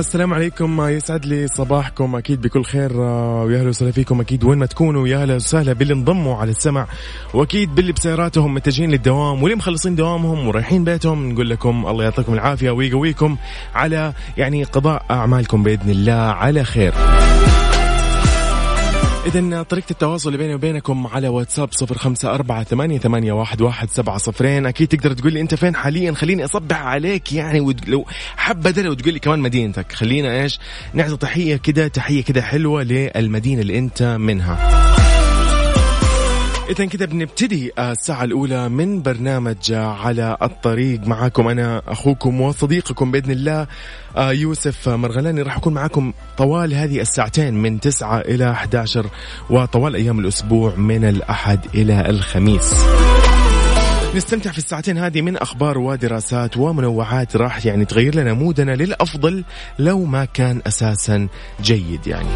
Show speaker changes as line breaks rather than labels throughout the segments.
السلام عليكم يسعد لي صباحكم. أكيد بكل خير آه، ويا أهلا وسهلا فيكم. أكيد وين ما تكونوا يا أهلا وسهلا. باللي انضموا على السمع وأكيد باللي بسياراتهم متجهين للدوام واللي مخلصين دوامهم ورايحين بيتهم نقول لكم الله يعطيكم العافية ويقويكم على يعني قضاء أعمالكم بإذن الله. على خير. إذا طريقة التواصل بيني وبينكم على واتساب صفر خمسة أربعة ثمانية, ثمانية واحد, واحد سبعة صفرين. أكيد تقدر تقول لي أنت فين حاليا؟ خليني أصبح عليك يعني حبة لو تقول لي كمان مدينتك. خلينا إيش؟ نعطي تحية كده تحية كده حلوة للمدينة اللي أنت منها. إذا كذا بنبتدي الساعة الأولى من برنامج على الطريق معاكم أنا أخوكم وصديقكم بإذن الله آه، يوسف مرغلاني. راح أكون معاكم طوال هذه الساعتين من 9 إلى 11 وطوال أيام الأسبوع من الأحد إلى الخميس. نستمتع في الساعتين هذه من أخبار ودراسات ومنوعات راح يعني تغير لنا مودنا للأفضل لو ما كان أساسا جيد يعني.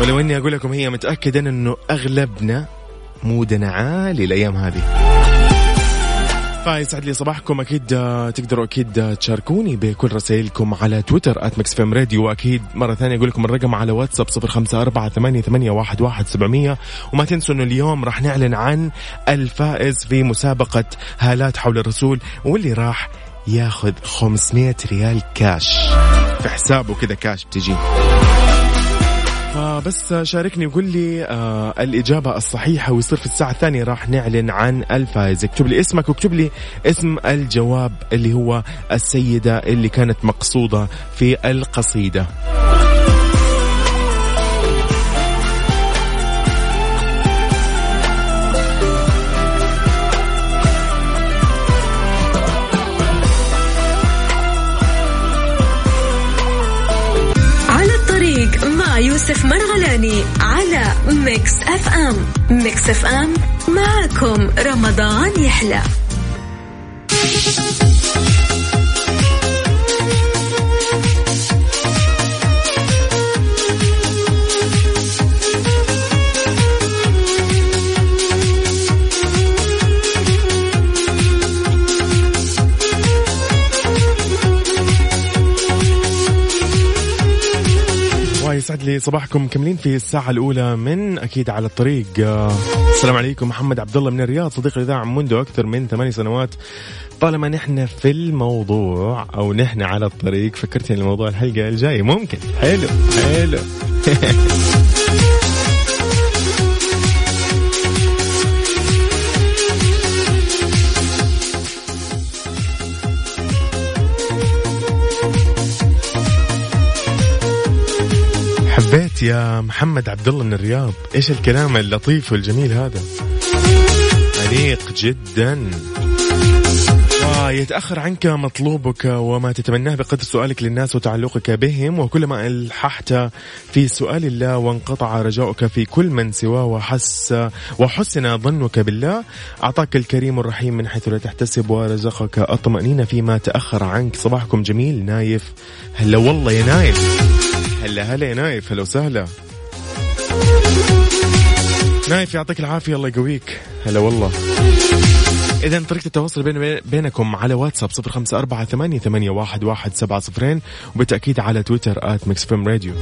ولو إني أقول لكم هي متاكدا إنه أغلبنا مودنا عالي الأيام هذه. فيسعد لي صباحكم. أكيد آه، تقدروا أكيد آه، تشاركوني بكل رسائلكم على تويتر @MixFMRadio وأكيد مرة ثانية أقول لكم الرقم على واتساب صفر خمسة أربعة ثمانية, ثمانية واحد, واحد سبعمية. وما تنسوا إنه اليوم راح نعلن عن الفائز في مسابقة هالات حول الرسول واللي راح ياخذ 500 ريال كاش في حسابه كذا كاش بتجي. فبس شاركني وقول لي آه الإجابة الصحيحة ويصير في الساعة الثانية راح نعلن عن الفائز. اكتب لي اسمك واكتب لي اسم الجواب اللي هو السيدة اللي كانت مقصودة في القصيدة.
Mix FM. ميكس أف أم معكم رمضان يحلى.
ويسعد لي صباحكم مكملين في الساعة الأولى من أكيد على الطريق. السلام عليكم محمد عبد الله من الرياض صديق الإذاعة منذ أكثر من ثماني سنوات. طالما نحن في الموضوع أو نحن على الطريق فكرتني الموضوع الحلقة الجاية. ممكن. حلو حلو. يا محمد عبد الله من الرياض إيش الكلام اللطيف والجميل هذا؟ أنيق جدا. ويتأخر عنك مطلوبك وما تتمناه بقدر سؤالك للناس وتعلقك بهم وكلما ألححت في سؤال الله وانقطع رجاؤك في كل من سواه وحس وحسن ظنك بالله أعطاك الكريم الرحيم من حيث لا تحتسب ورزقك. الطمأنينة فيما تأخر عنك. صباحكم جميل نايف. هلا والله يا نايف. هلا هلا يا نايف هلا وسهلا. نايف يعطيك العافية الله يقويك. هلا والله. إذا طريقة التواصل بين بينكم على واتساب صفر خمسة أربعة ثمانية, ثمانية واحد, واحد سبعة صفرين وبالتأكيد على تويتر at MixFMRadio.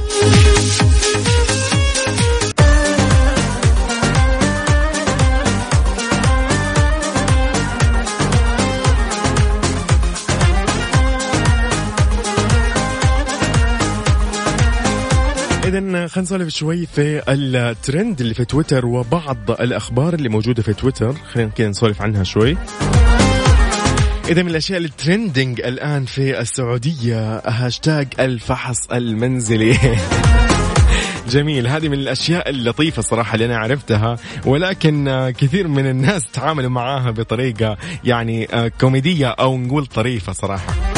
إذا خلينا نسولف شوي في الترند اللي في تويتر وبعض الأخبار اللي موجودة في تويتر. خلينا كذا نسولف عنها شوي. إذا من الأشياء ال trending الآن في السعودية هاشتاج الفحص المنزلي. جميل. هذه من الأشياء اللطيفة الصراحه اللي أنا عرفتها ولكن كثير من الناس تعاملوا معاها بطريقة يعني آه، كوميدية أو نقول طريفة صراحة.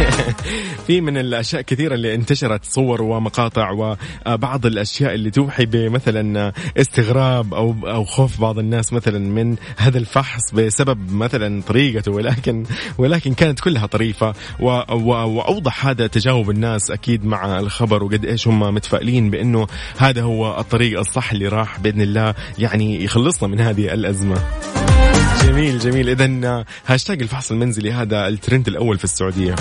في من الأشياء كثيرة اللي انتشرت صور ومقاطع وبعض الأشياء اللي توحي بمثلا استغراب أو أو خوف بعض الناس مثلا من هذا الفحص بسبب مثلا طريقته ولكن ولكن كانت كلها طريفة وأوضح هذا تجاوب الناس أكيد مع الخبر وقد إيش هم متفائلين بأنه هذا هو الطريق الصح اللي راح بإذن الله يعني يخلصنا من هذه الأزمة. جميل جميل. اذا هاشتاج الفحص المنزلي هذا الترند الأول في السعودية.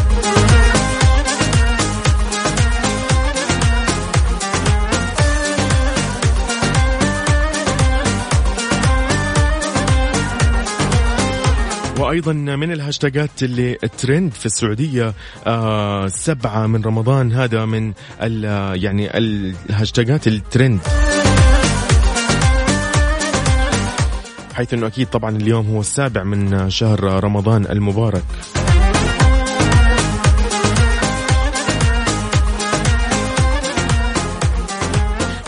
وأيضا من الهاشتاجات اللي ترند في السعودية آه سبعة من رمضان هذا من يعني الهاشتاجات الترند. حيث إنه أكيد طبعا اليوم هو السابع من شهر رمضان المبارك.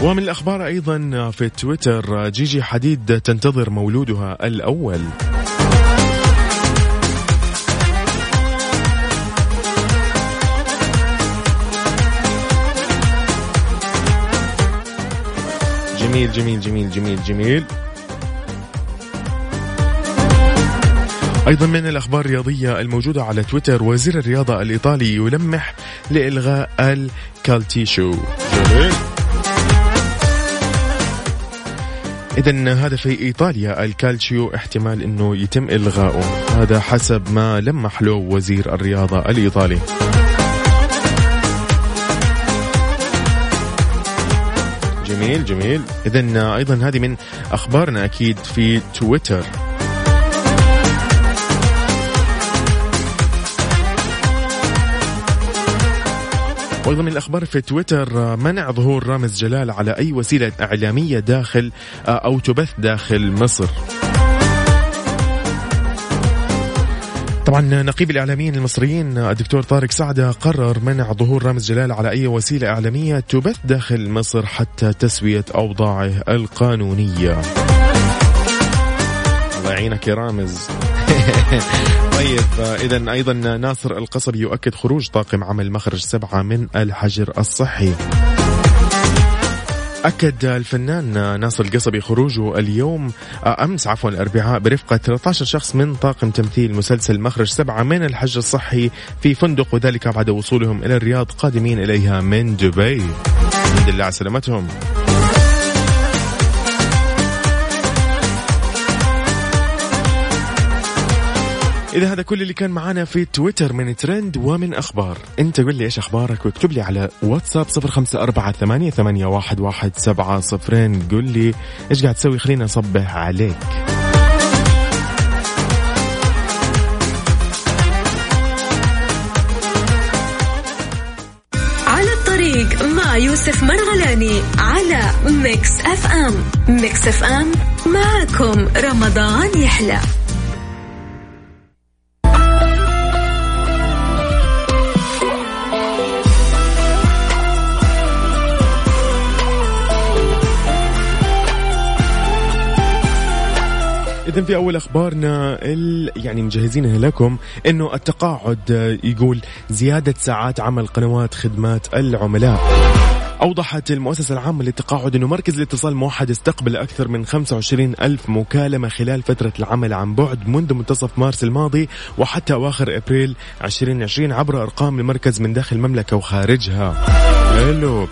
ومن الأخبار أيضا في تويتر جيجي حديد تنتظر مولودها الأول. جميل جميل جميل جميل جميل. أيضا من الأخبار الرياضية الموجودة على تويتر وزير الرياضة الإيطالي يلمح لإلغاء الكالتشيو إذا هذا في إيطاليا الكالتشيو احتمال أنه يتم إلغاؤه. هذا حسب ما لمح له وزير الرياضة الإيطالي. جميل جميل. إذا أيضا هذه من أخبارنا أكيد في تويتر. وأيضا الأخبار في تويتر منع ظهور رامز جلال على أي وسيلة إعلامية داخل أو تبث داخل مصر. طبعا نقيب الإعلاميين المصريين الدكتور طارق سعدة قرر منع ظهور رامز جلال على أي وسيلة إعلامية تبث داخل مصر حتى تسوية أوضاعه القانونية. الله يعينك يا رامز. طيب إذا أيضا ناصر القصبي يؤكد خروج طاقم عمل مخرج سبعة من الحجر الصحي. أكد الفنان ناصر القصبي خروجه اليوم أمس عفوا الأربعاء برفقة 13 شخص من طاقم تمثيل مسلسل مخرج سبعة من الحجر الصحي في فندق وذلك بعد وصولهم إلى الرياض قادمين إليها من دبي. الحمد لله على سلامتهم. إذا هذا كل اللي كان معانا في تويتر من ترند ومن أخبار. أنت قل لي إيش أخبارك واكتب لي على واتساب صفر خمسة أربعة ثمانية, ثمانية واحد, واحد سبعة صفرين. قل لي إيش قاعد تسوي. خلينا أصبح عليك.
على الطريق مع يوسف مرغلاني على Mix FM. Mix FM. معكم رمضان يحلى.
إذا في أول أخبارنا يعني مجهزينها لكم إنه التقاعد يقول زيادة ساعات عمل قنوات خدمات العملاء. أوضحت المؤسسة العامة للتقاعد أنه مركز الاتصال موحد استقبل أكثر من 25 ألف مكالمة خلال فترة العمل عن بعد منذ منتصف مارس الماضي وحتى أواخر أبريل 2020 عبر أرقام المركز من داخل المملكة وخارجها. حلو.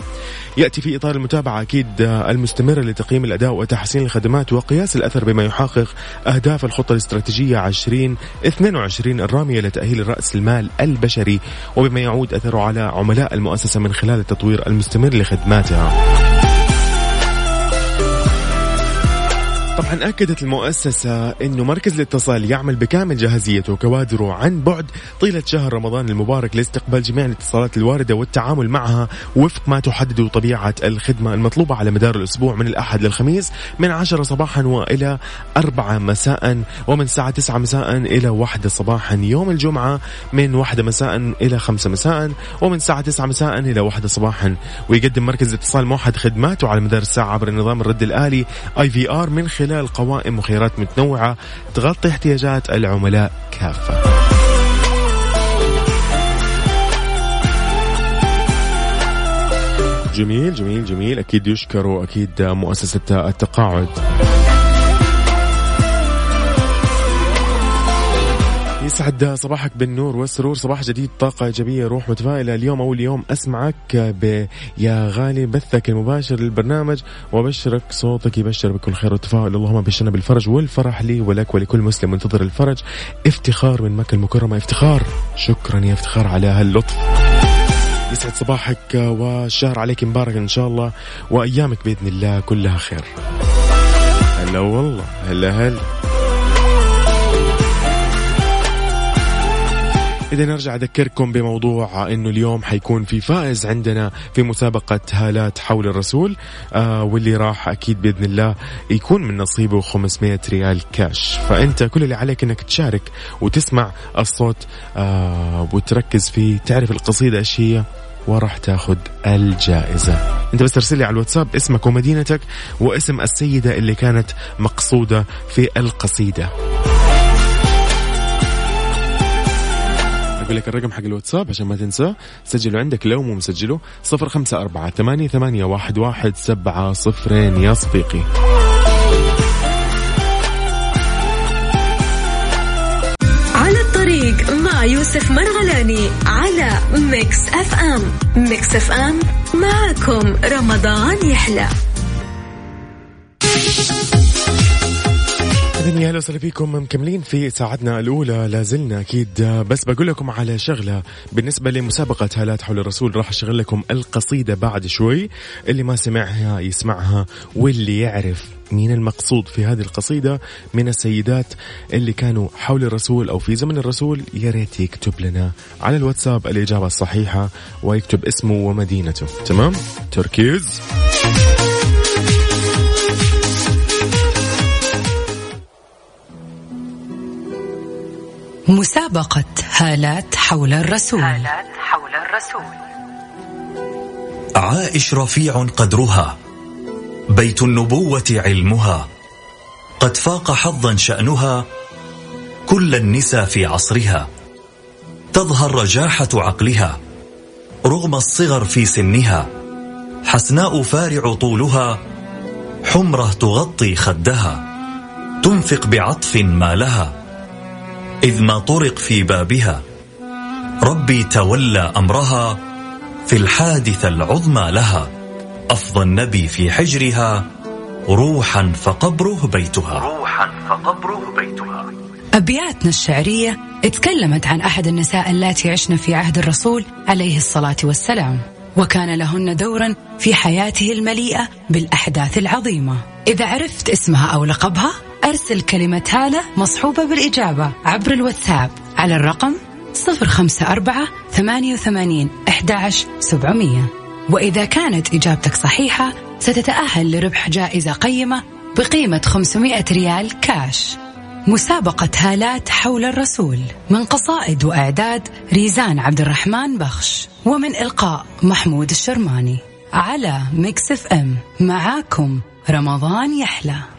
يأتي في إطار المتابعة أكيد المستمرة لتقييم الأداء وتحسين الخدمات وقياس الأثر بما يحقق أهداف الخطة الاستراتيجية 2022 الرامية لتأهيل رأس المال البشري وبما يعود أثره على عملاء المؤسسة من خلال التطوير المستمر لخدماتها. طبعا أكدت المؤسسة أنه مركز الاتصال يعمل بكامل جاهزيته وكوادره عن بعد طيلة شهر رمضان المبارك لاستقبال جميع الاتصالات الواردة والتعامل معها وفق ما تحدد طبيعة الخدمة المطلوبة على مدار الأسبوع من الأحد للخميس من 10 صباحا وإلى 4 مساء ومن الساعة 9 مساء إلى 1 صباحا يوم الجمعة من 1 مساء إلى 5 مساء ومن الساعة 9 مساء إلى 1 صباحا. ويقدم مركز الاتصال موحد خدماته على مدار الساعة عبر نظام الرد الآلي آي في آر من خلال قوائم وخيارات متنوعة تغطي احتياجات العملاء كافة. جميل جميل جميل. أكيد يشكر وأكيد مؤسسة التقاعد. يسعد صباحك بالنور والسرور. صباح جديد طاقة إيجابية روح متفائلة. اليوم أول يوم أسمعك يا غالي بثك المباشر للبرنامج وبشرك صوتك يبشر بكل خير وتفاؤل. اللهم بشرنا بالفرج والفرح لي ولك ولكل مسلم منتظر الفرج. افتخار من مكة المكرمة افتخار. شكرا يا افتخار على هاللطف. يسعد صباحك والشهر عليك مبارك إن شاء الله وأيامك بإذن الله كلها خير. هلا والله هلا هلا. إذا نرجع أذكركم بموضوع أنه اليوم حيكون في فائز عندنا في مسابقة هالات حول الرسول آه واللي راح أكيد بإذن الله يكون من نصيبه 500 ريال كاش. فأنت كل اللي عليك أنك تشارك وتسمع الصوت آه وتركز فيه تعرف القصيدة إيش هي وراح تاخذ الجائزة. أنت بس ترسل لي على الواتساب اسمك ومدينتك واسم السيدة اللي كانت مقصودة في القصيدة. أقول لك الرقم حق الواتساب عشان ما تنسى. سجله عندك لو مو مسجله صفر خمسة أربعة ثمانية, ثمانية واحد, واحد سبعة صفرين يا صديقي.
على الطريق مع يوسف مرغلاني على Mix FM. Mix FM معكم رمضان يحلى.
إذن يا أهلا وسهلا فيكم. مكملين في ساعتنا الأولى. لازلنا أكيد. بس بقول لكم على شغلة. بالنسبة لمسابقة هالات حول الرسول راح أشغل لكم القصيدة بعد شوي. اللي ما سمعها يسمعها واللي يعرف مين المقصود في هذه القصيدة من السيدات اللي كانوا حول الرسول أو في زمن الرسول يا ريت يكتب لنا على الواتساب الإجابة الصحيحة ويكتب اسمه ومدينته. تمام؟ تركيز.
مسابقة هالات حول الرسول. هالات حول
الرسول. عائش رفيع قدرها بيت النبوة علمها قد فاق حظا شأنها كل النساء في عصرها. تظهر رجاحة عقلها رغم الصغر في سنها. حسناء فارع طولها حمرة تغطي خدها تنفق بعطف ما لها إذ ما طرق في بابها. ربي تولى أمرها في الحادثة العظمى لها. أفضى النبي في حجرها روحا فقبره بيتها.
روحا فقبره بيتها. أبياتنا الشعرية تكلمت عن أحد النساء اللاتي عشن في عهد الرسول عليه الصلاة والسلام وكان لهن دورا في حياته المليئة بالأحداث العظيمة. إذا عرفت اسمها أو لقبها أرسل كلمة هالة مصحوبة بالإجابة عبر الواتساب على الرقم 054 88 11 700 وإذا كانت إجابتك صحيحة ستتأهل لربح جائزة قيمة بقيمة 500 ريال كاش. مسابقة هالات حول الرسول من قصائد وإعداد ريزان عبد الرحمن بخش ومن إلقاء محمود الشرماني. على Mix FM معاكم رمضان يحلى.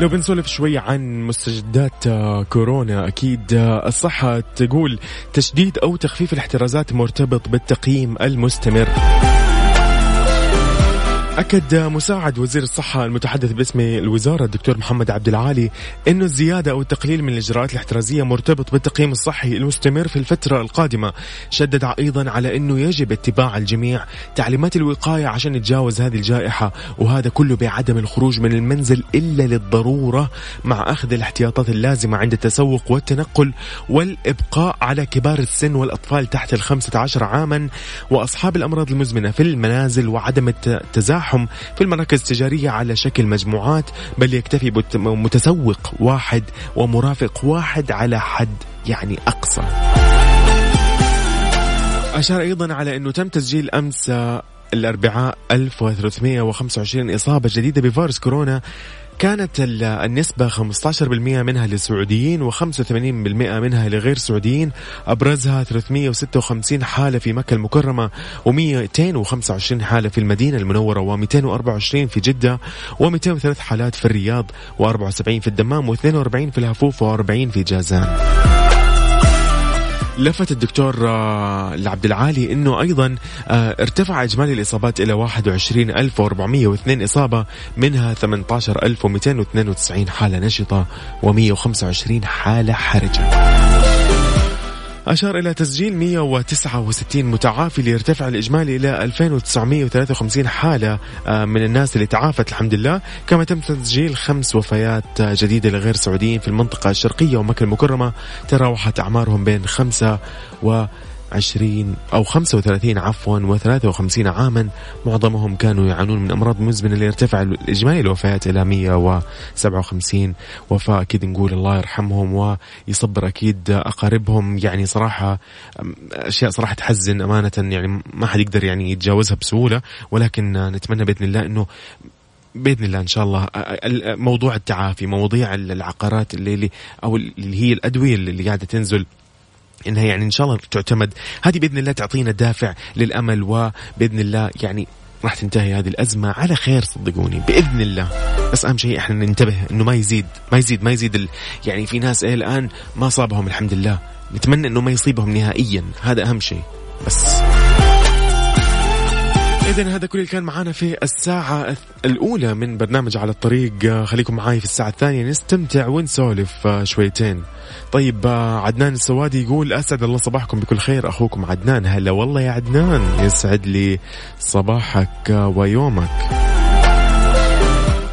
لو بنسولف شوي عن مستجدات كورونا أكيد الصحة تقول تشديد أو تخفيف الاحترازات مرتبط بالتقييم المستمر. أكد مساعد وزير الصحة المتحدث باسم الوزارة الدكتور محمد عبد العالي أنه الزيادة أو التقليل من الإجراءات الاحترازية مرتبط بالتقييم الصحي المستمر في الفترة القادمة. شدد أيضا على أنه يجب اتباع الجميع تعليمات الوقاية عشان نتجاوز هذه الجائحة وهذا كله بعدم الخروج من المنزل إلا للضرورة مع أخذ الاحتياطات اللازمة عند التسوق والتنقل والإبقاء على كبار السن والأطفال تحت الخمسة عشر عاما. وأصحاب الأمراض المزمنة في المنازل وعدم التزاحم تلاحم في المراكز التجارية على شكل مجموعات بل يكتفي متسوق واحد ومرافق واحد على حد يعني أقصى. أشار أيضا على أنه تم تسجيل أمس الأربعاء 1325 إصابة جديدة بفيروس كورونا كانت النسبة 15% منها للسعوديين و85% منها لغير سعوديين. أبرزها 356 حالة في مكة المكرمة و225 حالة في المدينة المنورة و224 في جدة و203 حالات في الرياض و74 في الدمام و42 في الهفوف و40 في جازان. لفت الدكتور آه، لعبد العالي إنه أيضا آه، ارتفع إجمالي الإصابات إلى 21402 إصابة منها 18292 حالة نشطة و125 حالة حرجة. أشار إلى تسجيل 169 متعافي ليرتفع الإجمالي إلى 2953 حالة آه، من الناس اللي تعافت الحمد لله. كما تم تسجيل خمس وفيات جديدة لغير سعوديين في المنطقة الشرقية ومكة المكرمة تراوحت أعمارهم بين خمسة و 20 أو 35 عفوا و53 عاما. معظمهم كانوا يعانون من أمراض مزمنة ليرتفع الإجمالي الوفيات إلى 157 وفاة أكيد نقول الله يرحمهم ويصبر أكيد أقاربهم. يعني صراحة أشياء صراحة تحزن أمانة. يعني ما حد يقدر يعني يتجاوزها بسهولة. ولكن نتمنى بإذن الله أنه بإذن الله إن شاء الله موضوع التعافي مواضيع العقارات اللي أو اللي هي الأدوية اللي قاعدة تنزل إنها يعني إن شاء الله تعتمد. هذه بإذن الله تعطينا دافع للأمل وبإذن الله يعني راح تنتهي هذه الأزمة. على خير صدقوني بإذن الله. بس أهم شيء إحنا ننتبه إنه ما يزيد ما يزيد ما يزيد ال... يعني في ناس إيه الآن ما صابهم الحمد لله. نتمنى إنه ما يصيبهم نهائيا. هذا أهم شيء. بس. إذا هذا كل اللي كان معانا في الساعة الأولى من برنامج على الطريق. خليكم معاي في الساعة الثانية نستمتع ونسولف شويتين. طيب عدنان السوادي يقول أسعد الله صباحكم بكل خير. أخوكم عدنان هلا والله يا عدنان. يسعد لي صباحك ويومك.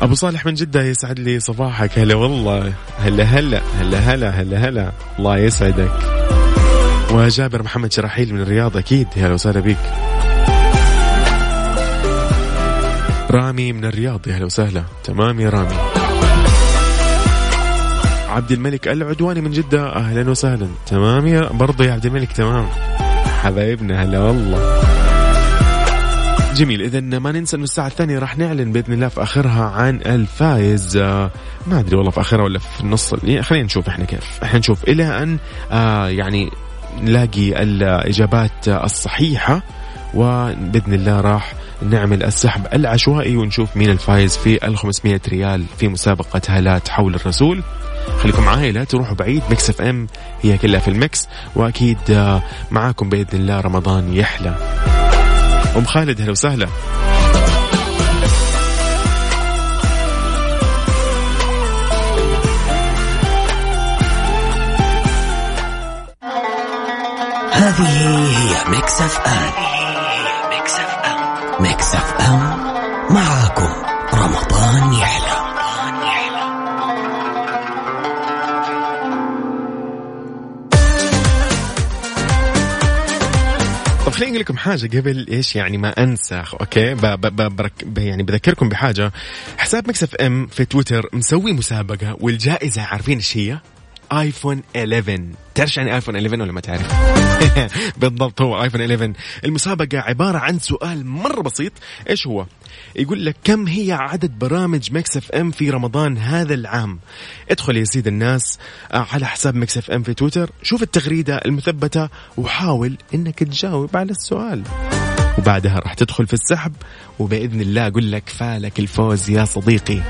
أبو صالح من جدة يسعد لي صباحك. هلا والله. هلا هلا هلا هلا هلا هلا. الله يسعدك. وجابر محمد شراحيل من الرياض أكيد. هلا وسهلا بك رامي من الرياض. يا أهلا وسهلا. تمام يا رامي. عبد الملك العدواني من جدة. أهلا وسهلا. تمام يا برضه يا عبد الملك. تمام. حبايبنا هلا والله. جميل. اذا ما ننسى إنه الساعة الثانية راح نعلن بإذن الله في آخرها عن الفائز. آه ما أدري والله في آخرها ولا في النص. يعني خلينا نشوف إحنا كيف. إحنا نشوف إلى أن آه يعني نلاقي الإجابات الصحيحة. وبإذن الله راح نعمل السحب العشوائي ونشوف مين الفايز في ال 500 ريال في مسابقة هالات حول الرسول. خليكم معاي لا تروحوا بعيد Mix FM هي كلها في ال mix وأكيد آه، معاكم بإذن الله رمضان يحلى. أم خالد هلا وسهلا.
هذه هي Mix FM. Mix FM معاكم. رمضان يحلى.
طب خليني أقول لكم حاجة قبل إيش يعني ما أنسى okay؟ ب ب ب يعني بذكركم بحاجة. حساب Mix FM في تويتر مسوي مسابقة والجائزة عارفين إيش هي؟ iPhone 11 تعرف يعني iPhone 11 ولا ما تعرف؟ بالضبط هو iPhone 11 المسابقة عبارة عن سؤال مرة بسيط. إيش هو؟ يقول لك كم هي عدد برامج Mix FM في رمضان هذا العام؟ ادخل يا سيد الناس آه، على حساب Mix FM في تويتر. شوف التغريدة المثبتة وحاول إنك تجاوب على السؤال. وبعدها راح تدخل في السحب وبإذن الله أقول لك فالك الفوز يا صديقي.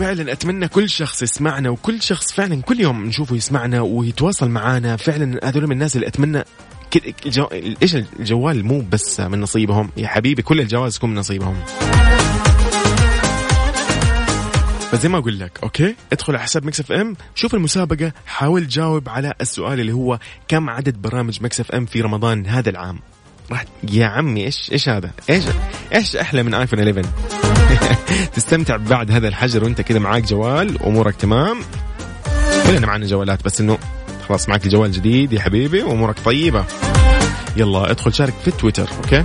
فعلا أتمنى كل شخص يسمعنا وكل شخص فعلا كل يوم نشوفه يسمعنا ويتواصل معنا فعلا هذول من الناس اللي أتمنى. إيش الجوال؟ مو بس من نصيبهم. يا حبيبي كل الجوائز تكون من نصيبهم. فزي ما أقول لك okay؟ ادخل على حساب Mix FM شوف المسابقة حاول تجاوب على السؤال اللي هو كم عدد برامج Mix FM في رمضان هذا العام؟ راح يا عمي إيش إيش هذا؟ إيش إيش أحلى من iPhone 11 تستمتع بعد هذا الحجر وانت كذا معاك جوال أمورك تمام. كلنا معنا جوالات بس إنه خلاص معك الجوال جديد يا حبيبي وأمورك طيبة. يلا ادخل شارك في تويتر
okay؟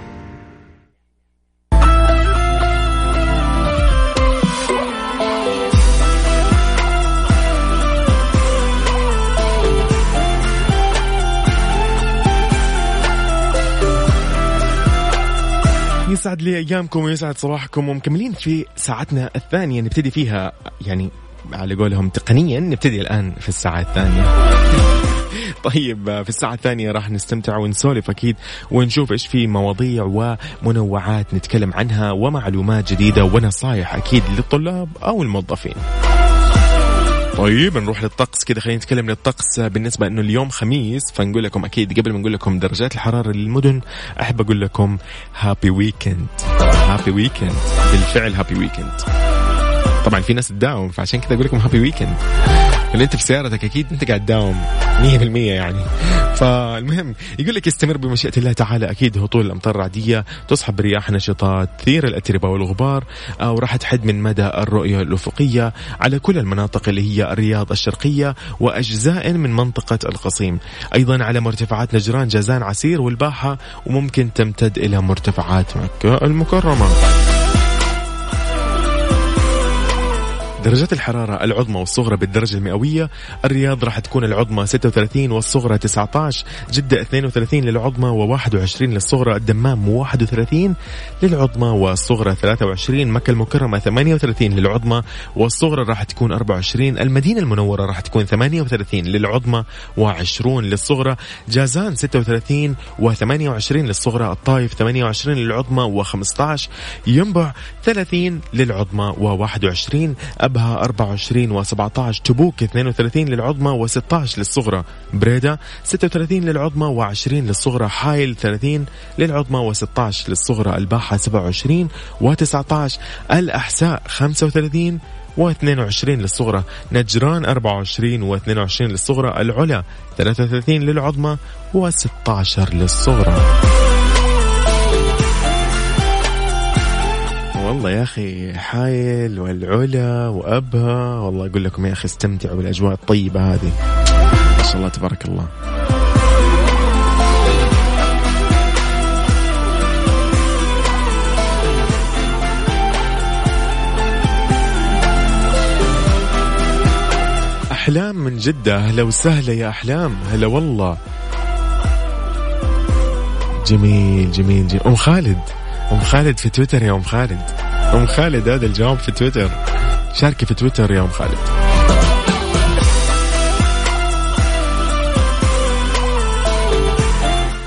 يسعد لي ايامكم ويسعد صباحكم ومكملين في ساعتنا الثانية نبتدي فيها يعني على قولهم تقنيا نبتدي الآن في الساعة الثانية. طيب في الساعة الثانية راح نستمتع ونسولف أكيد ونشوف إيش في مواضيع ومنوعات نتكلم عنها ومعلومات جديدة ونصايح أكيد للطلاب أو الموظفين. طيب نروح للطقس كده خلينا نتكلم للطقس. بالنسبة إنه اليوم خميس فنقول لكم أكيد قبل ما نقول لكم درجات الحرارة للمدن أحب أقول لكم happy weekend happy weekend بالفعل happy weekend طبعا في ناس تداوم فعشان كذا أقول لكم happy weekend اللي انت في سيارتك أكيد انت قاعد تداوم 100% يعني. فالمهم يقول لك يستمر بمشيئة الله تعالى أكيد هطول الأمطار الرعدية تصحب برياح نشطات تثير الأتربة والغبار أو راح تحد من مدى الرؤية الأفقية على كل المناطق اللي هي الرياض الشرقية وأجزاء من منطقة القصيم. أيضا على مرتفعات نجران جازان عسير والباحة وممكن تمتد إلى مرتفعات مكة المكرمة. درجات الحرارة العظمى والصغرى بالدرجة المئوية الرياض راح تكون العظمى 36 والصغرى 19 جدة 32 للعظمى و21 للصغرى الدمام 31 للعظمى والصغرى 23 مكة المكرمة 38 للعظمى والصغرى راح تكون 24 المدينة المنورة راح تكون 38 للعظمى و20 للصغرى جازان 36 و28 للصغرى الطايف 28 للعظمى و15 ينبع 30 للعظمى و21 أبها 24 و17 تبوك 32 للعظمى و16 للصغرى. بريدة 36 للعظمى و20 للصغرى. حايل 30 للعظمى و16 للصغرى. الباحة 27 و19 الأحساء 35 و22 للصغرى. نجران 24 و22 للصغرى. العلا 33 للعظمى و16 للصغرى. والله يا أخي حايل والعلا وأبها. والله أقول لكم يا أخي استمتعوا بالأجواء الطيبة هذه. ما شاء الله تبارك الله. أحلام من جدة أهلا وسهلا يا أحلام هلا والله. جميل جميل جميل. أم خالد أم خالد في تويتر يا أم خالد. أم خالد هذا الجواب في تويتر. شاركي في تويتر يا أم خالد.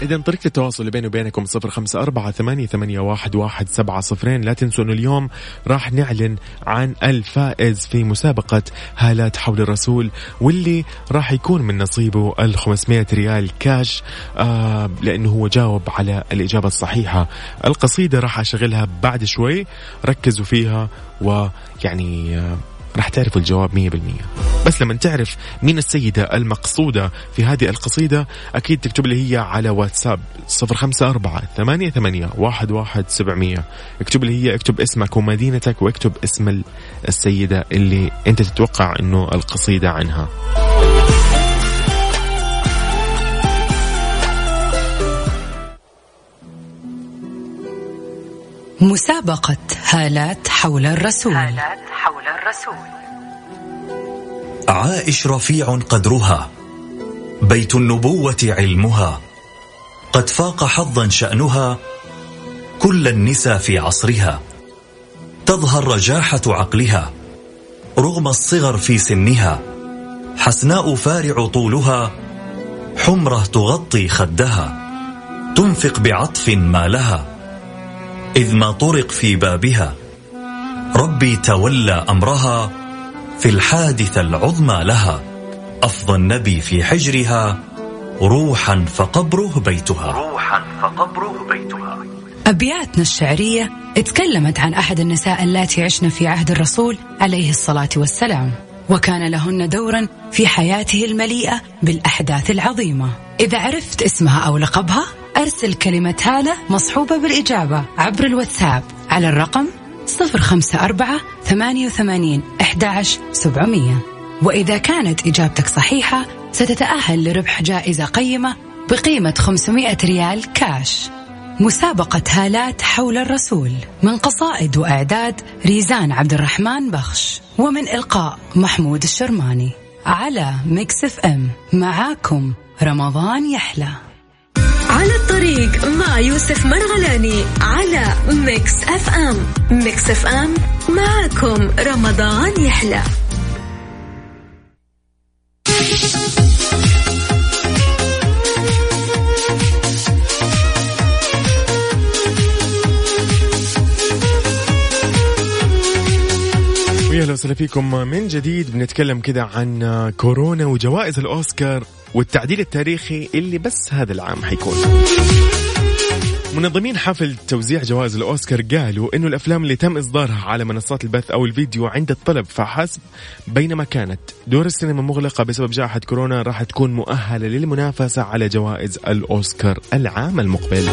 إذا طريقة التواصل اللي بيني وبينكم صفر خمسة أربعة ثمانية, ثمانية واحد, واحد سبعة صفرين. لا تنسوا أنه اليوم راح نعلن عن الفائز في مسابقة هالات حول الرسول واللي راح يكون من نصيبه ال 500 ريال كاش آه لأنه هو جاوب على الإجابة الصحيحة. القصيدة راح أشغلها بعد شوي ركزوا فيها ويعني آه راح تعرفوا الجواب 100% بس لما تعرف مين السيدة المقصودة في هذه القصيدة أكيد تكتب لي هي على واتساب 054 88 11700 اكتب لي هي اكتب اسمك ومدينتك واكتب اسم السيدة اللي أنت تتوقع أنه القصيدة عنها.
مسابقة هالات حول الرسول. هالات الرسول.
عائش رفيع قدرها بيت النبوة علمها قد فاق حظا شأنها كل النساء في عصرها. تظهر رجاحة عقلها رغم الصغر في سنها. حسناء فارع طولها حمرة تغطي خدها. تنفق بعطف ما لها إذ ما طرق في بابها. ربي تولى أمرها في الحادثة العظمى لها. أفضى النبي في حجرها روحا فقبره بيتها.
روحا فقبره بيتها.
أبياتنا الشعرية اتكلمت عن أحد النساء اللاتي عشن في عهد الرسول عليه الصلاة والسلام وكان لهن دورا في حياته المليئة بالأحداث العظيمة. إذا عرفت اسمها أو لقبها أرسل كلمة هالة مصحوبة بالإجابة عبر الواتساب على الرقم 054 88 11 700 وإذا كانت إجابتك صحيحة ستتأهل لربح جائزة قيمة بقيمة 500 ريال كاش. مسابقة هالات حول الرسول من قصائد وإعداد ريزان عبد الرحمن بخش ومن إلقاء محمود الشرماني. على Mix FM معاكم رمضان يحلى.
على الطريق مع يوسف مرغلاني على Mix FM. Mix FM معاكم رمضان يحلى.
أهلا وسهلا فيكم. من جديد بنتكلم كذا عن كورونا وجوائز الأوسكار والتعديل التاريخي اللي بس هذا العام حيكون. منظمين حفل توزيع جوائز الأوسكار قالوا أنه الأفلام اللي تم إصدارها على منصات البث أو الفيديو عند الطلب فحسب بينما كانت دور السينما مغلقة بسبب جائحة كورونا راح تكون مؤهلة للمنافسة على جوائز الأوسكار العام المقبل.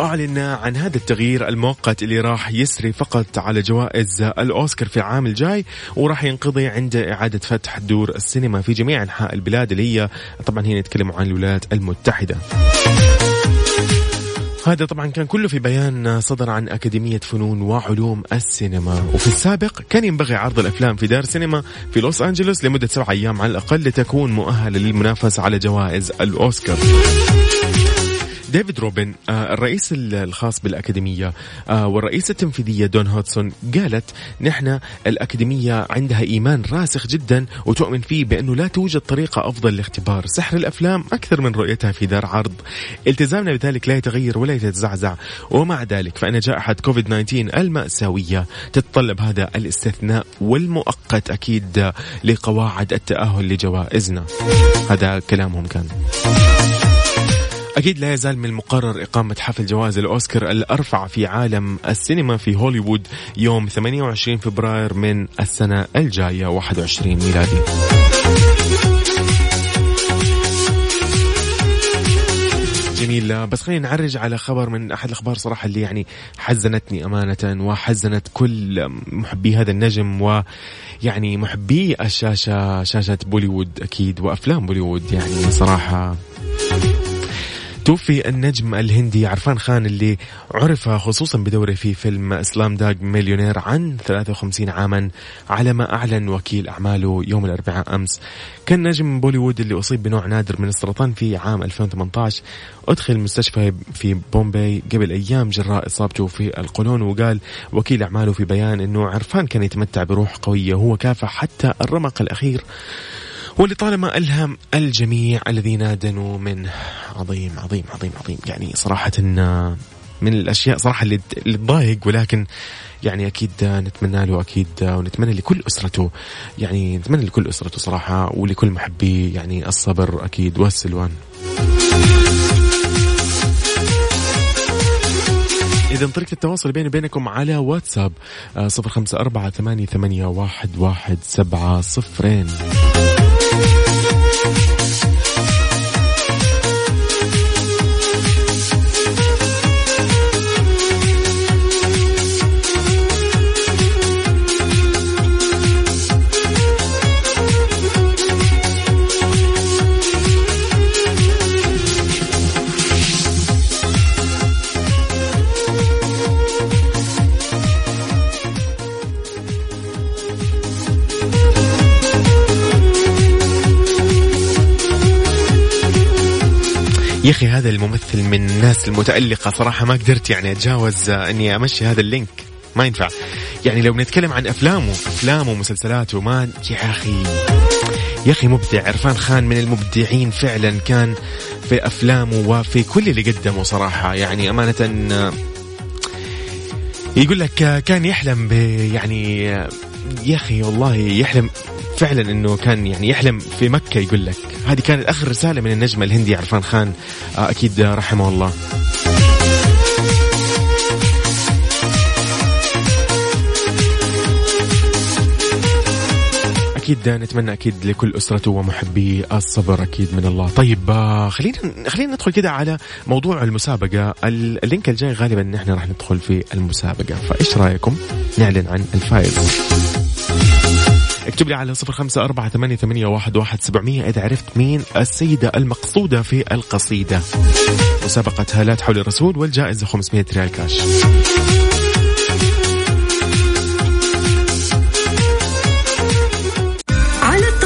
أعلن عن هذا التغيير المؤقت اللي راح يسري فقط على جوائز الأوسكار في العام الجاي وراح ينقضي عند إعادة فتح دور السينما في جميع أنحاء البلاد اللي هي طبعا هنا نتكلم عن الولايات المتحدة. هذا طبعا كان كله في بيان صدر عن أكاديمية فنون وعلوم السينما. وفي السابق كان ينبغي عرض الأفلام في دار سينما في لوس أنجلوس لمدة سبعة أيام على الأقل لتكون مؤهلة للمنافسة على جوائز الأوسكار. ديفيد روبن آه، الرئيس الخاص بالأكاديمية آه، والرئيسة التنفيذية دون هودسون قالت إن الأكاديمية عندها إيمان راسخ جدا وتؤمن فيه بأنه لا توجد طريقة أفضل لاختبار سحر الأفلام أكثر من رؤيتها في دار عرض. التزامنا بذلك لا يتغير ولا يتزعزع ومع ذلك فإن جائحة كوفيد 19 المأساوية تتطلب هذا الاستثناء والمؤقت أكيد لقواعد التأهل لجوائزنا. هذا كلامهم كان. أكيد لا يزال من المقرر إقامة حفل جوائز الأوسكار الأرفع في عالم السينما في هوليوود يوم 28 فبراير من السنة الجاية 21 ميلادي. جميل. بس خلينا نعرج على خبر من أحد الأخبار صراحة اللي يعني حزنتني أمانة وحزنت كل محبي هذا النجم ويعني محبي الشاشة شاشة بوليوود أكيد وأفلام بوليوود يعني صراحة. توفي النجم الهندي عرفان خان اللي عرف خصوصا بدوره في فيلم سلام داج مليونير عن 53 عاما على ما أعلن وكيل أعماله يوم الأربعاء أمس. كان نجم بوليوود اللي أصيب بنوع نادر من السرطان في عام 2018 أدخل المستشفى في بومباي قبل أيام جراء إصابته في القولون وقال وكيل أعماله في بيان أنه عرفان كان يتمتع بروح قوية وهو كافح حتى الرمق الأخير ولطالما ألهم الجميع الذين دنوا منه عظيم عظيم عظيم عظيم. يعني صراحة من الأشياء صراحة اللي تضايق ولكن يعني أكيد نتمنى له أكيد ونتمنى لكل أسرته. يعني نتمنى لكل أسرته صراحة ولكل محبي. يعني الصبر أكيد والسلوان. إذا طريقة التواصل بيني وبينكم على واتساب آه، صفر خمسة أربعة ثمانية واحد, واحد سبعة صفرين. يا أخي هذا الممثل من الناس المتألقة صراحة ما قدرت يعني أتجاوز آه، إني أمشي هذا اللينك. ما ينفع. يعني لو بنتكلم عن أفلامه أفلامه ومسلسلاته ما يا أخي يا أخي مبدع. عرفان خان من المبدعين فعلا كان في أفلامه وفي كل اللي قدمه صراحة. يعني أمانة آه، يقول لك آه، كان يحلم ب يعني يا أخي والله يحلم فعلا إنه كان يعني يحلم في مكة يقول لك. هذه كانت آخر رسالة من النجم الهندي عرفان خان. أكيد رحمه الله. أكيد نتمنى أكيد لكل أسرته ومحبي الصبر أكيد من الله. طيب آه، خلينا خلينا ندخل كده على موضوع المسابقة. اللينك الجاي غالبا نحن راح ندخل في المسابقة. فإيش رأيكم؟ نعلن عن الفائز. اكتب لي على صفر خمسة أربعة ثمانية, ثمانية واحد, واحد سبعمية إذا عرفت مين السيدة المقصودة في القصيدة. مسابقة هالات حول الرسول والجائزة 500 ريال كاش.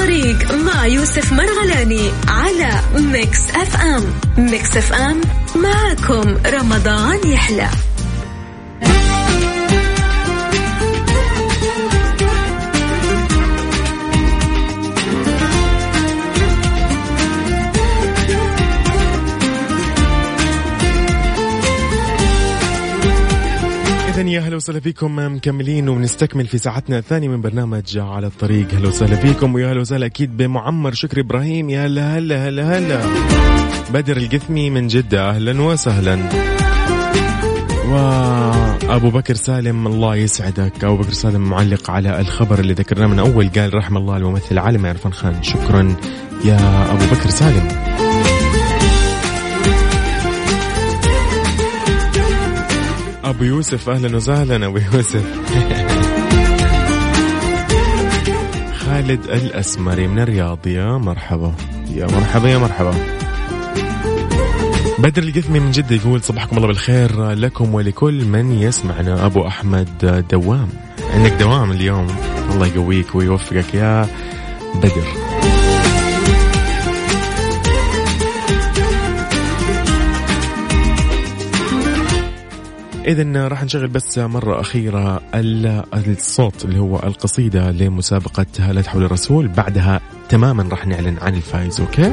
الطريق مع يوسف مرغلاني على Mix FM. Mix FM معكم رمضان يحلى.
يا هلا وسهلا فيكم مكملين وبنستكمل في ساعتنا الثانية من برنامج على الطريق. هلا وسهلا فيكم ويا هلا وسهلا أكيد بمعمر شكري إبراهيم. يا هلا هلا هلا هلا. بدر القثمي من جدة أهلا وسهلا. وأبو بكر سالم الله يسعدك. أبو بكر سالم معلق على الخبر اللي ذكرناه من أول قال رحم الله الممثل العالم عرفان خان. شكرا يا أبو بكر سالم. أبو يوسف أهلا وسهلا أبو يوسف. خالد الأسمري من الرياض يا مرحبا. يا مرحبا يا مرحبا. بدر القثمي من جدة يقول صباحكم الله بالخير لكم ولكل من يسمعنا. أبو أحمد دوام. عندك دوام اليوم؟ الله يقويك ويوفقك يا بدر. إذا راح نشغل بس مرة أخيرة الصوت اللي هو القصيدة لمسابقة هالات حول الرسول بعدها تماما راح نعلن عن الفائز أوكي؟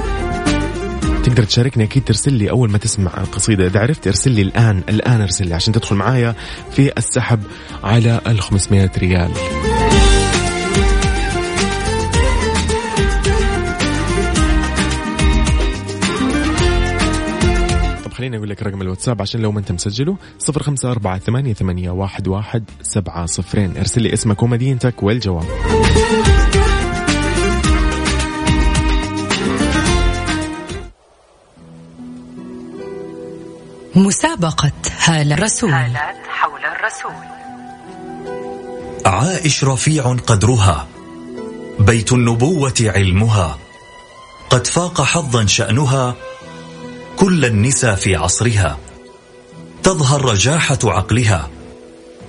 تقدر تشاركني أكيد ترسل لي أول ما تسمع القصيدة. إذا عرفت ارسل لي الآن الآن ارسل لي عشان تدخل معايا في السحب على ال 500 ريال. خليني أقول لك رقم الواتساب عشان لو ما أنت مسجله صفر خمسة أربعة ثمانية, ثمانية واحد, واحد سبعة صفرين. ارسل لي اسمك ومدينتك والجواب.
مسابقة هالة الرسول. هالات حول
الرسول. عائش رفيع قدرها بيت النبوة علمها قد فاق حظا شأنها كل النساء في عصرها. تظهر رجاحة عقلها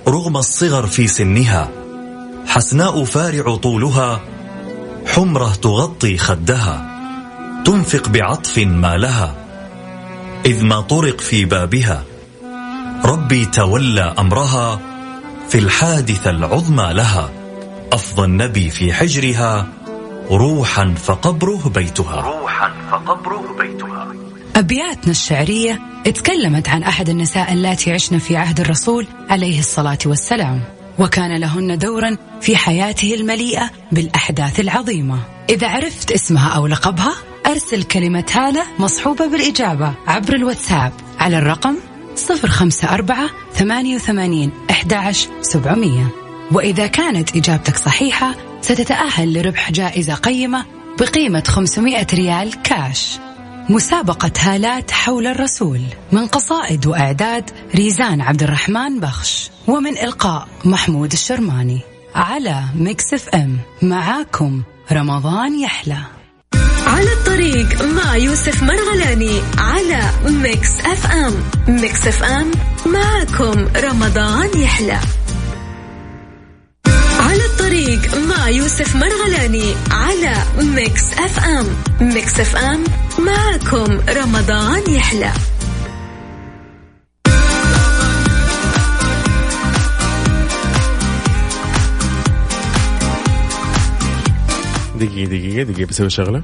رغم الصغر في سنها. حسناء فارع طولها حمرة تغطي خدها. تنفق بعطف ما لها إذ ما طرق في بابها. ربي تولى أمرها في الحادثة العظمى لها. أفضى النبي في حجرها روحا فقبره بيتها. روحا
فقبره بيتها. أبياتنا الشعرية تكلمت عن أحد النساء اللاتي عشن في عهد الرسول عليه الصلاة والسلام وكان لهن دورا في حياته المليئة بالأحداث العظيمة. إذا عرفت اسمها أو لقبها أرسل كلمة هالة مصحوبة بالإجابة عبر الواتساب على الرقم 054 88 11 700 وإذا كانت إجابتك صحيحة ستتأهل لربح جائزة قيمة بقيمة 500 ريال كاش. مسابقة هالات حول الرسول من قصائد وإعداد ريزان عبد الرحمن بخش ومن إلقاء محمود الشرماني. على Mix FM معاكم رمضان يحلى.
على الطريق مع يوسف مرغلاني على Mix FM. Mix FM معكم رمضان يحلى. على الطريق مع يوسف مرغلاني على Mix FM. Mix FM معكم رمضان يحلى.
دقيقة دقيقة دقيقة بسوي شغلة.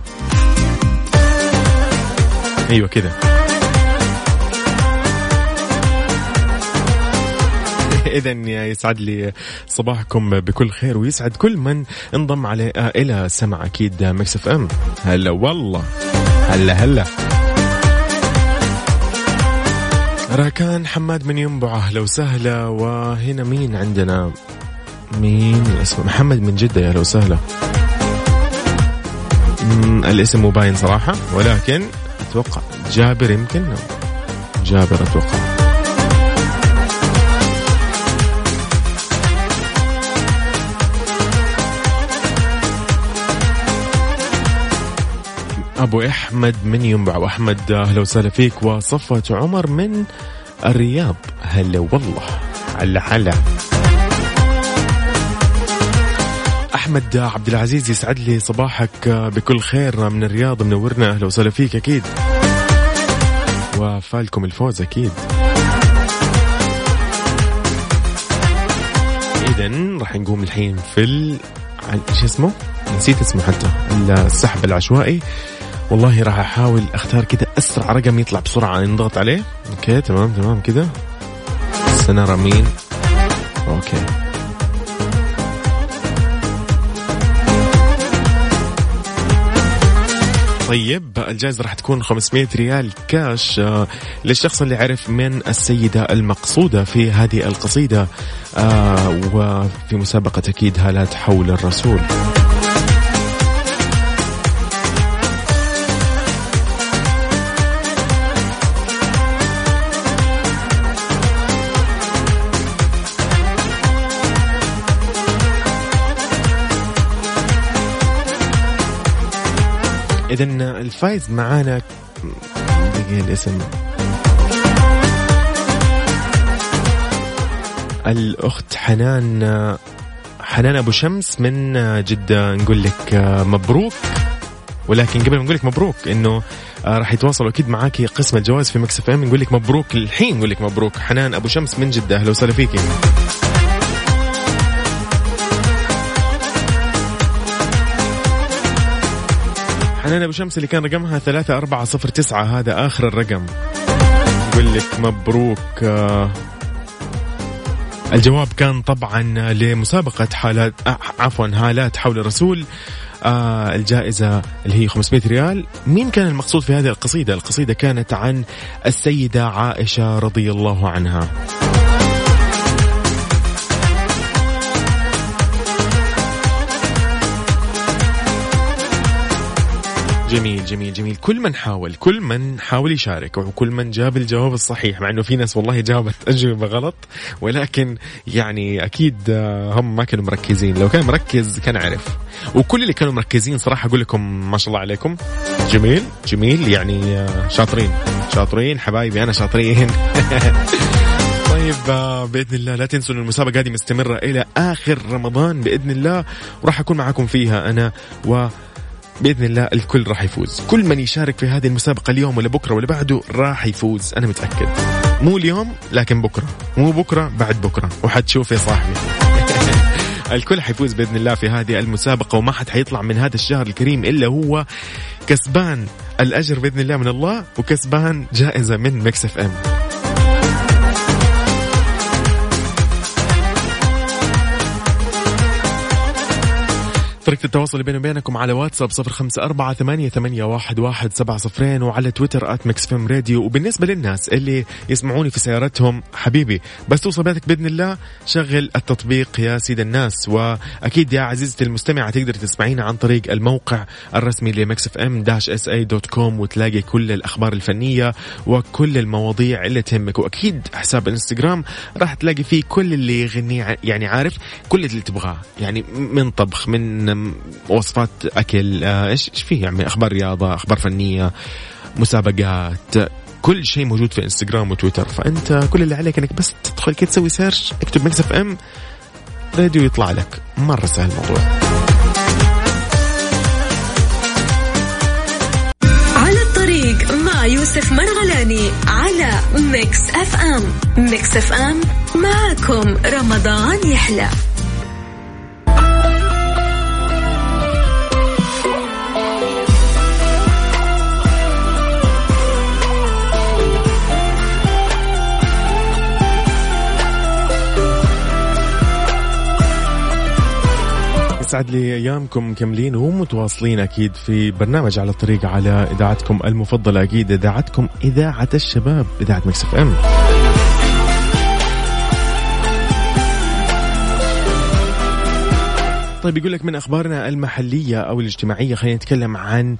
أيوه كذا اذا يسعد لي صباحكم بكل خير ويسعد كل من انضم على إلى سمع أكيد Mix FM. هلا والله. هلا هلا. راكان حماد من ينبع أهلا وسهلا وهنا مين عندنا؟ مين اسمه محمد من جدة يا هلا. مم، الاسم مو باين صراحة ولكن أتوقع جابر يمكن؟ جابر أتوقع. أبو أحمد من ينبع. وأحمد أهلا وسهلا فيك. وصفوة عمر من الرياض. هلا والله. هلا هلا. أحمد عبد العزيز يسعد لي صباحك بكل خير من الرياض منورنا أهلا وسهلا فيك أكيد. وفالكم الفوز أكيد. اذا راح نقوم الحين في ال... إيش اسمه؟ نسيت اسمه حتى. السحب العشوائي. والله راح أحاول أختار كذا أسرع رقم يطلع بسرعة. نضغط عليه. أوكي تمام تمام كذا سنرى مين أوكي. طيب الجائزة راح تكون 500 ريال كاش آه، للشخص اللي عرف من السيدة المقصودة في هذه القصيدة آه، وفي مسابقة أكيد هالات حول الرسول. إذا الفايز معانا دقيقة الاسم الأخت حنان حنان أبو شمس من جدة نقول لك مبروك. ولكن قبل ما نقول لك مبروك إنه راح يتواصلوا أكيد معاكي قسم الجوائز في Mix FM نقول لك مبروك الحين نقول لك مبروك. حنان أبو شمس من جدة أهلا وسهلا فيكي. حنان أبو شمس اللي كان رقمها ثلاثة أربعة صفر تسعة هذا آخر الرقم. نقول لك مبروك آه، الجواب كان طبعا لمسابقة حالات آه، عفوا هالات حول الرسول آه الجائزة اللي هي 500 ريال. مين كان المقصود في هذه القصيدة؟ القصيدة كانت عن السيدة عائشة رضي الله عنها. جميل جميل جميل. كل من حاول كل من حاول يشارك وكل من جاب الجواب الصحيح مع إنه في ناس والله جابت أجوبة غلط. ولكن يعني أكيد آه، هم ما كانوا مركزين. لو كان مركز كان عرف. وكل اللي كانوا مركزين صراحة أقول لكم ما شاء الله عليكم. جميل جميل. يعني آه، شاطرين شاطرين. حبايبي أنا شاطرين. طيب آه، بإذن الله لا تنسوا إن المسابقة هذه مستمرة إلى آخر رمضان بإذن الله. وراح أكون معاكم فيها أنا و بإذن الله الكل راح يفوز. كل من يشارك في هذه المسابقة اليوم ولا بكرة ولا بعده راح يفوز أنا متأكد. مو اليوم لكن بكرة. مو بكرة بعد بكرة. وحتشوف يا صاحبي. الكل حيفوز بإذن الله في هذه المسابقة وما حد حيطلع من هذا الشهر الكريم إلا هو كسبان الأجر بإذن الله من الله وكسبان جائزة من Mix FM. طريقة التواصل بيني وبينكم على واتساب صفر خمسة أربعة ثمانية, ثمانية واحد, واحد سبعة صفرين وعلى تويتر at Mix FM Radio. وبالنسبة للناس اللي يسمعوني في سيارتهم حبيبي بس توصل بيتك بإذن الله شغل التطبيق يا سيد الناس. وأكيد يا عزيزتي المستمعة تقدر تسمعينا عن طريق الموقع الرسمي ل Mix FM dash SA dot com وتلاقي كل الأخبار الفنية وكل المواضيع اللي تهمك. وأكيد حساب الانستغرام راح تلاقي فيه كل اللي يغني يعني عارف كل اللي تبغاه. يعني من طبخ من وصفات أكل آه، إيش إيش فيه؟ يعني أخبار رياضة أخبار فنية مسابقات كل شيء موجود في إنستغرام وتويتر. فأنت كل اللي عليك إنك بس تدخل كده تسوي search اكتب Mix FM Radio يطلع لك. مرة سهل الموضوع.
على الطريق مع يوسف مرغلاني على Mix FM. Mix FM معكم رمضان يحلى.
يسعد لي أيامكم مكملين ومتواصلين أكيد في برنامج على الطريق على إذاعتكم المفضلة. أكيد إذاعتكم إذاعة الشباب إذاعة Mix FM. طيب يقول لك من أخبارنا المحلية أو الاجتماعية خلينا نتكلم عن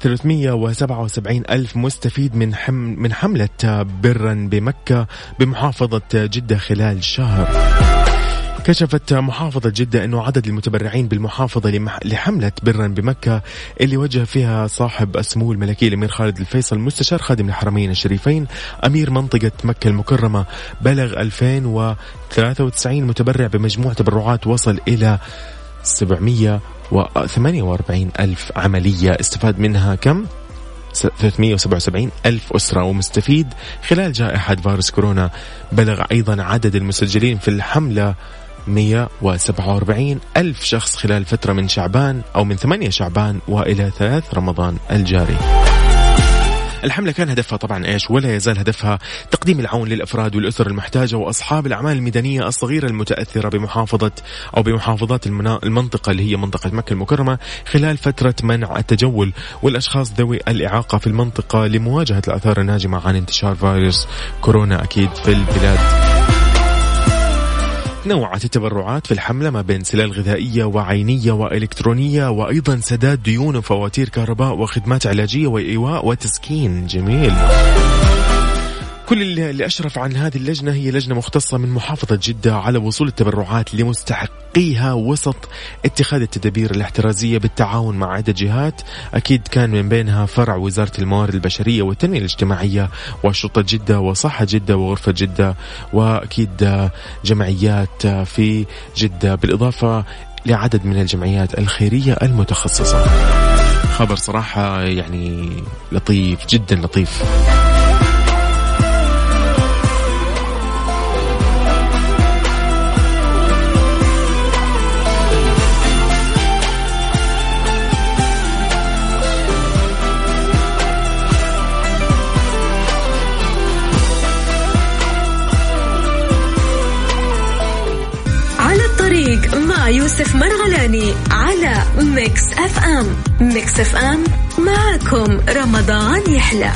377 ألف مستفيد من حم من حملة برا بمكة بمحافظة جدة خلال شهر. كشفت محافظة جدة أنه عدد المتبرعين بالمحافظة لمح... لحملة برا بمكة اللي وجه فيها صاحب السمو الملكي الأمير خالد الفيصل مستشار خادم الحرمين الشريفين أمير منطقة مكة المكرمة بلغ 2093 متبرع بمجموع تبرعات وصل إلى 748 ألف عملية استفاد منها كم؟ 377 ألف أسرة ومستفيد خلال جائحة فيروس كورونا بلغ أيضا عدد المسجلين في الحملة 147 ألف شخص خلال فترة من شعبان أو من 8 شعبان وإلى 3 رمضان الجاري الحملة كان هدفها طبعا إيش ولا يزال هدفها تقديم العون للأفراد والأسر المحتاجة وأصحاب الأعمال الميدانية الصغيرة المتأثرة بمحافظة أو بمحافظات المنطقة اللي هي منطقة مكة المكرمة خلال فترة منع التجول والأشخاص ذوي الإعاقة في المنطقة لمواجهة الآثار الناجمة عن انتشار فيروس كورونا أكيد في البلاد. نوعت التبرعات في الحملة ما بين سلال غذائية وعينية وإلكترونية وأيضا سداد ديون وفواتير كهرباء وخدمات علاجية وإيواء وتسكين جميل. كل اللي أشرف عن هذه اللجنة هي لجنة مختصة من محافظة جدة على وصول التبرعات لمستحقيها وسط اتخاذ التدابير الاحترازية بالتعاون مع عدة جهات. أكيد كان من بينها فرع وزارة الموارد البشرية والتنمية الاجتماعية وشرطة جدة وصحة جدة وغرفة جدة وأكيد جمعيات في جدة بالإضافة لعدد من الجمعيات الخيرية المتخصصة. خبر صراحة يعني لطيف جدا لطيف.
يوسف مرغلاني على Mix FM. Mix FM معكم رمضان يحلى.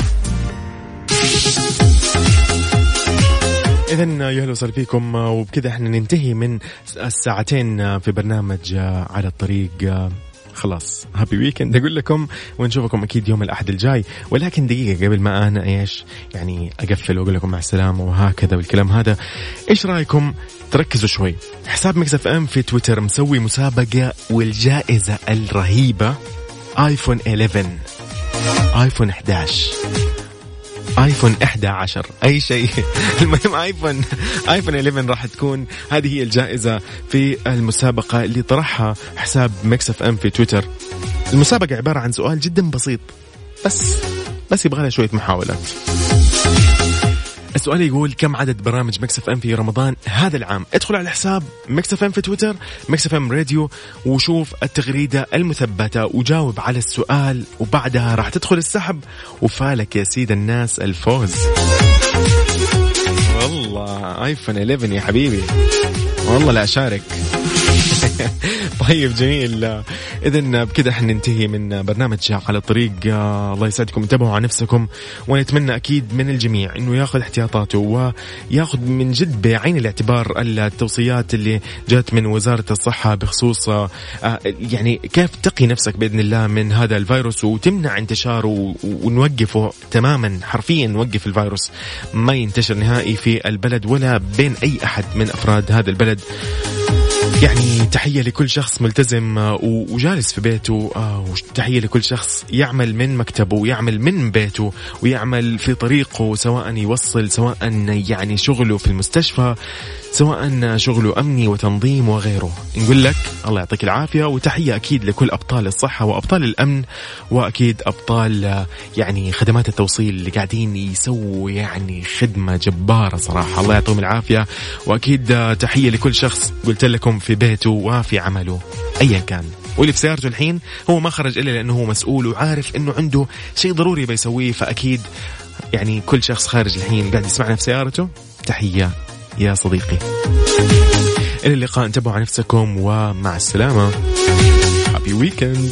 إذا يا أهلا وسهلا فيكم وبكذا إحنا ننتهي من الساعتين في برنامج على الطريق. خلاص. happy weekend أقول لكم ونشوفكم أكيد يوم الأحد الجاي. ولكن دقيقة قبل ما أنا إيش يعني أقفل وأقول لكم مع السلامة وهكذا والكلام هذا. إيش رأيكم؟ تركزوا شوي. حساب Mix FM في تويتر مسوي مسابقة والجائزة الرهيبة. ايفون 11 ايفون 11 ايفون 11 أي شيء. المهم ايفون ايفون 11 راح تكون هذه هي الجائزة في المسابقة اللي طرحها حساب Mix FM في تويتر. المسابقة عبارة عن سؤال جدا بسيط. بس بس يبغى لها شوية محاولات. السؤال يقول كم عدد برامج Mix FM في رمضان هذا العام؟ ادخل على حساب Mix FM في تويتر Mix FM Radio وشوف التغريدة المثبتة وجاوب على السؤال وبعدها راح تدخل السحب وفالك يا سيد الناس الفوز. والله ايفون 11 يا حبيبي. والله لا أشارك. طيب جميل. اذا بكذا إحنا ننتهي من برنامج على الطريق. الله يسعدكم. انتبهوا على نفسكم ونتمنى أكيد من الجميع إنه ياخذ احتياطاته وياخذ من جد بعين الاعتبار التوصيات اللي جات من وزارة الصحة بخصوص يعني كيف تقي نفسك بإذن الله من هذا الفيروس وتمنع انتشاره ونوقفه تماما؟ حرفيا نوقف الفيروس ما ينتشر نهائي في البلد ولا بين أي أحد من أفراد هذا البلد. يعني تحية لكل شخص ملتزم آه، وجالس في بيته آه، وتحية لكل شخص يعمل من مكتبه ويعمل من بيته ويعمل في طريقه سواء يوصل سواء يعني شغله في المستشفى. سواء شغله أمني وتنظيم وغيره. نقول لك الله يعطيك العافية وتحية أكيد لكل أبطال الصحة وأبطال الأمن وأكيد أبطال يعني خدمات التوصيل اللي قاعدين يسووا يعني خدمة جبارة صراحة. الله يعطيهم العافية وأكيد تحية لكل شخص قلت لكم في بيته وفي عمله أيا كان. واللي في سيارته الحين هو ما خرج إلا لأنه هو مسؤول وعارف إنه عنده شيء ضروري بيسويه فأكيد يعني كل شخص خارج الحين قاعد يسمعنا في سيارته. تحية. يا صديقي. إلى اللقاء انتبهوا على نفسكم ومع السلامة. هابي ويكند